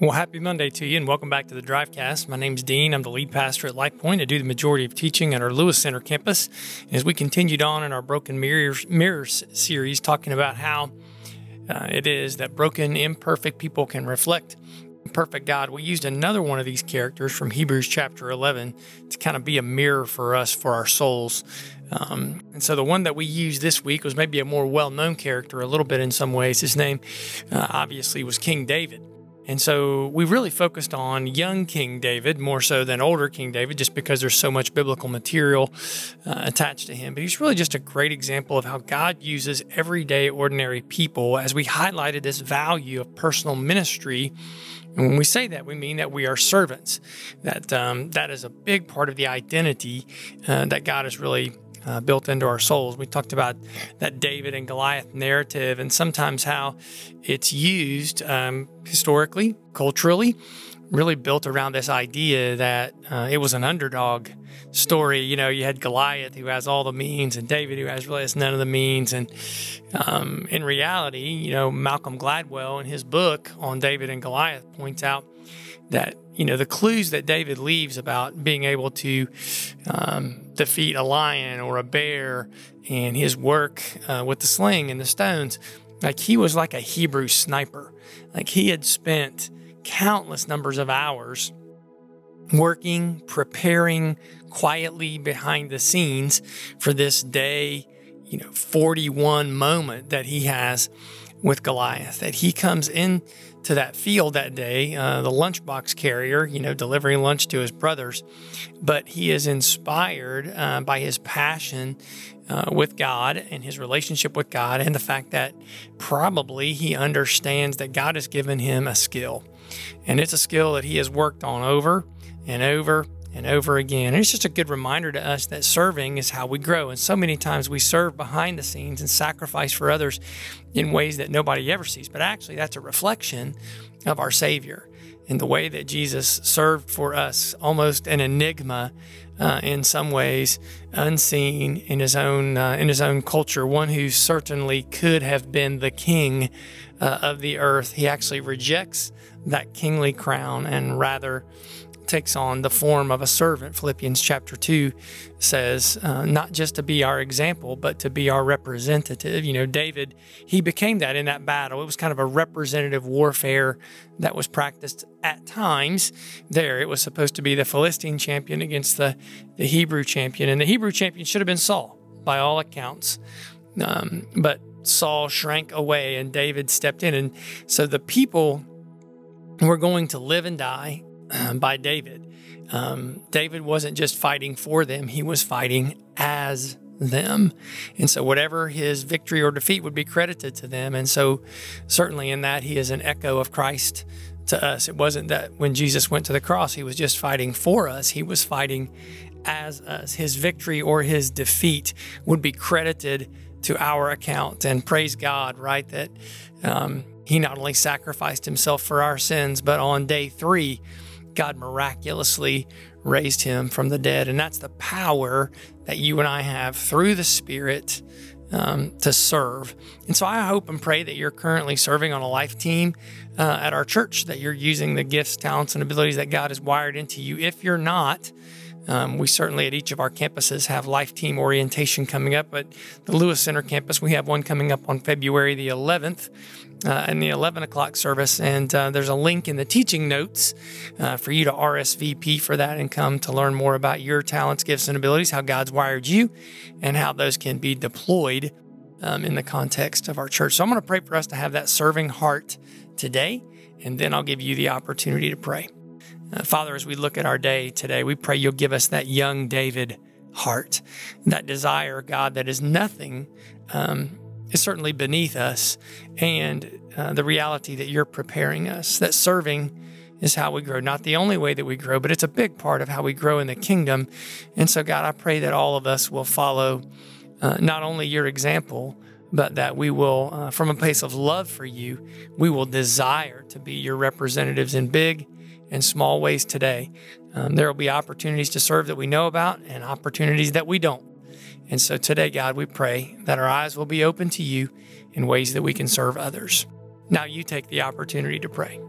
Well, happy Monday to you, and welcome back to the Drivecast. My name's Dean. I'm the lead pastor at Life Point. I do the majority of teaching at our Lewis Center campus. As we continued on in our Broken Mirrors, Mirrors series, talking about how uh, it is that broken, imperfect people can reflect perfect God, we used another one of these characters from Hebrews chapter 11 to kind of be a mirror for us for our souls. Um, and so the one that we used this week was maybe a more well known character, a little bit in some ways. His name uh, obviously was King David. And so we really focused on young King David more so than older King David, just because there's so much biblical material uh, attached to him. But he's really just a great example of how God uses everyday, ordinary people as we highlighted this value of personal ministry. And when we say that, we mean that we are servants. That um, that is a big part of the identity uh, that God has really uh, built into our souls. We talked about that David and Goliath narrative and sometimes how it's used um, historically, culturally, really built around this idea that uh, it was an underdog story. You know, you had Goliath who has all the means and David who has really has none of the means. And um, in reality, you know, Malcolm Gladwell in his book on David and Goliath points out that you know the clues that David leaves about being able to um, defeat a lion or a bear and his work uh, with the sling and the stones. Like he was like a Hebrew sniper. Like he had spent countless numbers of hours working preparing quietly behind the scenes for this day you know 41 moment that he has with Goliath that he comes in to that field that day, uh, the lunchbox carrier, you know, delivering lunch to his brothers. But he is inspired uh, by his passion uh, with God and his relationship with God, and the fact that probably he understands that God has given him a skill. And it's a skill that he has worked on over and over and over again. And it's just a good reminder to us that serving is how we grow. And so many times we serve behind the scenes and sacrifice for others in ways that nobody ever sees. But actually, that's a reflection of our Savior in the way that Jesus served for us, almost an enigma uh, in some ways, unseen in his own uh, in his own culture. One who certainly could have been the king uh, of the earth. He actually rejects that kingly crown and rather takes on the form of a servant. Philippians chapter 2 says, uh, not just to be our example, but to be our representative. You know, David, he became that in that battle. It was kind of a representative warfare that was practiced at times there. It was supposed to be the Philistine champion against the, the Hebrew champion. And the Hebrew champion should have been Saul, by all accounts. Um, but Saul shrank away and David stepped in. And so the people were going to live and die by David. Um, David wasn't just fighting for them, he was fighting as them. And so, whatever his victory or defeat would be credited to them. And so, certainly in that, he is an echo of Christ to us. It wasn't that when Jesus went to the cross, he was just fighting for us, he was fighting as us. His victory or his defeat would be credited to our account. And praise God, right? That um, he not only sacrificed himself for our sins, but on day three, God miraculously raised him from the dead. And that's the power that you and I have through the Spirit um, to serve. And so I hope and pray that you're currently serving on a life team uh, at our church, that you're using the gifts, talents, and abilities that God has wired into you. If you're not, um, we certainly at each of our campuses have life team orientation coming up. At the Lewis Center campus, we have one coming up on February the 11th uh, in the 11 o'clock service. And uh, there's a link in the teaching notes uh, for you to RSVP for that and come to learn more about your talents, gifts, and abilities, how God's wired you, and how those can be deployed um, in the context of our church. So I'm going to pray for us to have that serving heart today, and then I'll give you the opportunity to pray. Uh, Father, as we look at our day today, we pray you'll give us that young David heart, that desire, God, that is nothing, um, is certainly beneath us, and uh, the reality that you're preparing us, that serving is how we grow. Not the only way that we grow, but it's a big part of how we grow in the kingdom. And so, God, I pray that all of us will follow uh, not only your example, but that we will, uh, from a place of love for you, we will desire to be your representatives in big in small ways today. Um, there will be opportunities to serve that we know about and opportunities that we don't. And so today, God, we pray that our eyes will be open to you in ways that we can serve others. Now you take the opportunity to pray.